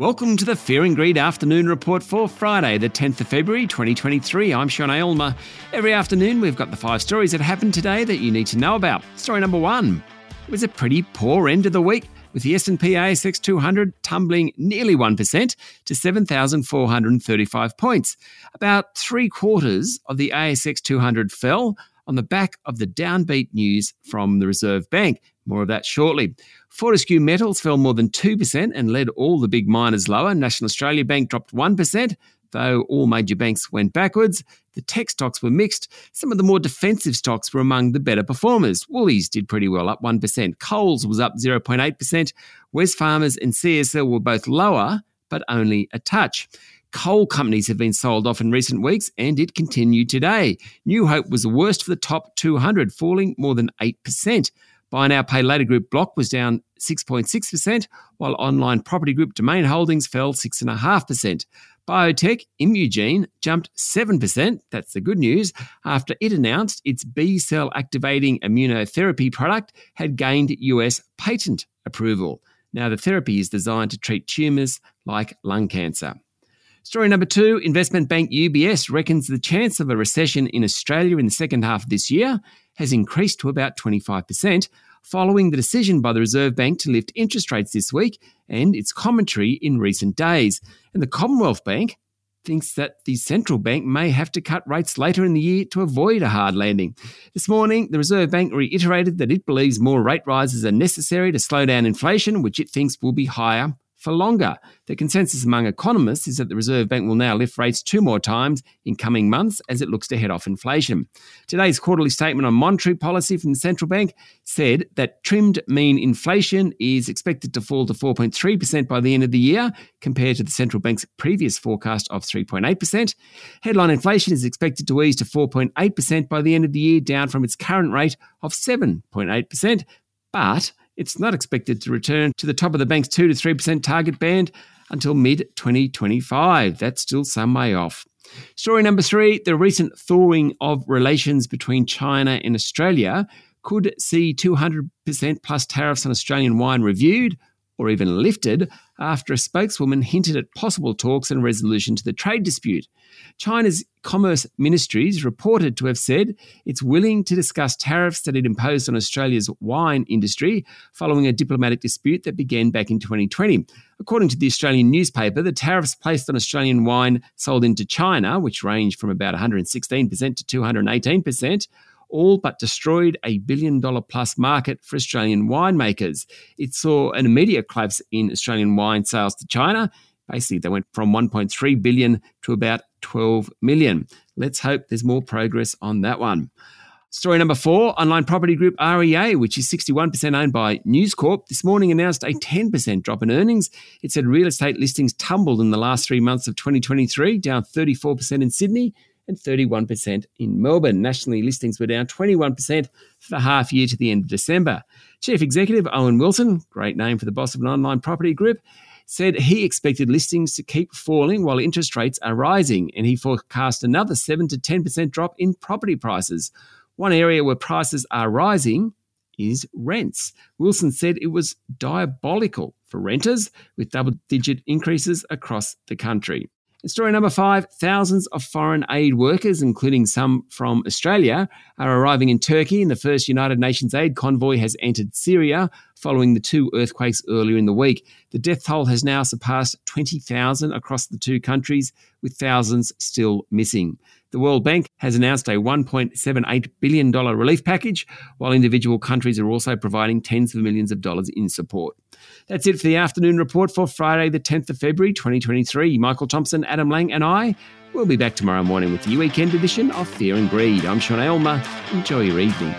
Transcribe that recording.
Welcome to the Fear and Greed Afternoon Report for Friday, the 10th of February 2023. I'm Sean Aylmer. Every afternoon, we've got the five stories that happened today that you need to know about. Story number one it was a pretty poor end of the week, with the S&P ASX 200 tumbling nearly 1% to 7,435 points. About three quarters of the ASX 200 fell on the back of the downbeat news from the Reserve Bank. More of that shortly. Fortescue Metals fell more than 2% and led all the big miners lower. National Australia Bank dropped 1%, though all major banks went backwards. The tech stocks were mixed. Some of the more defensive stocks were among the better performers. Woolies did pretty well, up 1%. Coles was up 0.8%. Wesfarmers and CSL were both lower, but only a touch. Coal companies have been sold off in recent weeks, and it continued today. New Hope was the worst for the top 200, falling more than 8%. Buy now, pay later group Block was down 6.6%, while online property group Domain Holdings fell 6.5%. Biotech Imugene jumped 7%, that's the good news, after it announced its B cell activating immunotherapy product had gained US patent approval. Now, the therapy is designed to treat tumours like lung cancer. Story number two investment bank UBS reckons the chance of a recession in Australia in the second half of this year has increased to about 25%, following the decision by the Reserve Bank to lift interest rates this week and its commentary in recent days. And the Commonwealth Bank thinks that the central bank may have to cut rates later in the year to avoid a hard landing. This morning, the Reserve Bank reiterated that it believes more rate rises are necessary to slow down inflation, which it thinks will be higher for longer. The consensus among economists is that the Reserve Bank will now lift rates two more times in coming months as it looks to head off inflation. Today's quarterly statement on monetary policy from the central bank said that trimmed mean inflation is expected to fall to 4.3% by the end of the year, compared to the central bank's previous forecast of 3.8%. Headline inflation is expected to ease to 4.8% by the end of the year, down from its current rate of 7.8%. But it's not expected to return to the top of the bank's 2 to 3% target band until mid 2025. That's still some way off. Story number three the recent thawing of relations between China and Australia could see 200% plus tariffs on Australian wine reviewed or even lifted after a spokeswoman hinted at possible talks and resolution to the trade dispute. China's Commerce Ministries reported to have said it's willing to discuss tariffs that it imposed on Australia's wine industry following a diplomatic dispute that began back in 2020. According to the Australian newspaper, the tariffs placed on Australian wine sold into China, which range from about 116% to 218%, all but destroyed a billion dollar plus market for Australian winemakers. It saw an immediate collapse in Australian wine sales to China. Basically, they went from 1.3 billion to about 12 million. Let's hope there's more progress on that one. Story number four online property group REA, which is 61% owned by News Corp, this morning announced a 10% drop in earnings. It said real estate listings tumbled in the last three months of 2023, down 34% in Sydney and 31% in Melbourne. Nationally, listings were down 21% for the half year to the end of December. Chief Executive Owen Wilson, great name for the boss of an online property group, said he expected listings to keep falling while interest rates are rising, and he forecast another 7 to 10% drop in property prices. One area where prices are rising is rents. Wilson said it was diabolical for renters, with double digit increases across the country. In story number five, thousands of foreign aid workers, including some from Australia, are arriving in Turkey, and the first United Nations aid convoy has entered Syria following the two earthquakes earlier in the week. The death toll has now surpassed 20,000 across the two countries, with thousands still missing. The World Bank has announced a $1.78 billion relief package, while individual countries are also providing tens of millions of dollars in support. That's it for the afternoon report for Friday, the 10th of February, 2023. Michael Thompson, Adam Lang, and I will be back tomorrow morning with the weekend edition of Fear and Greed. I'm Sean Aylmer. Enjoy your evening.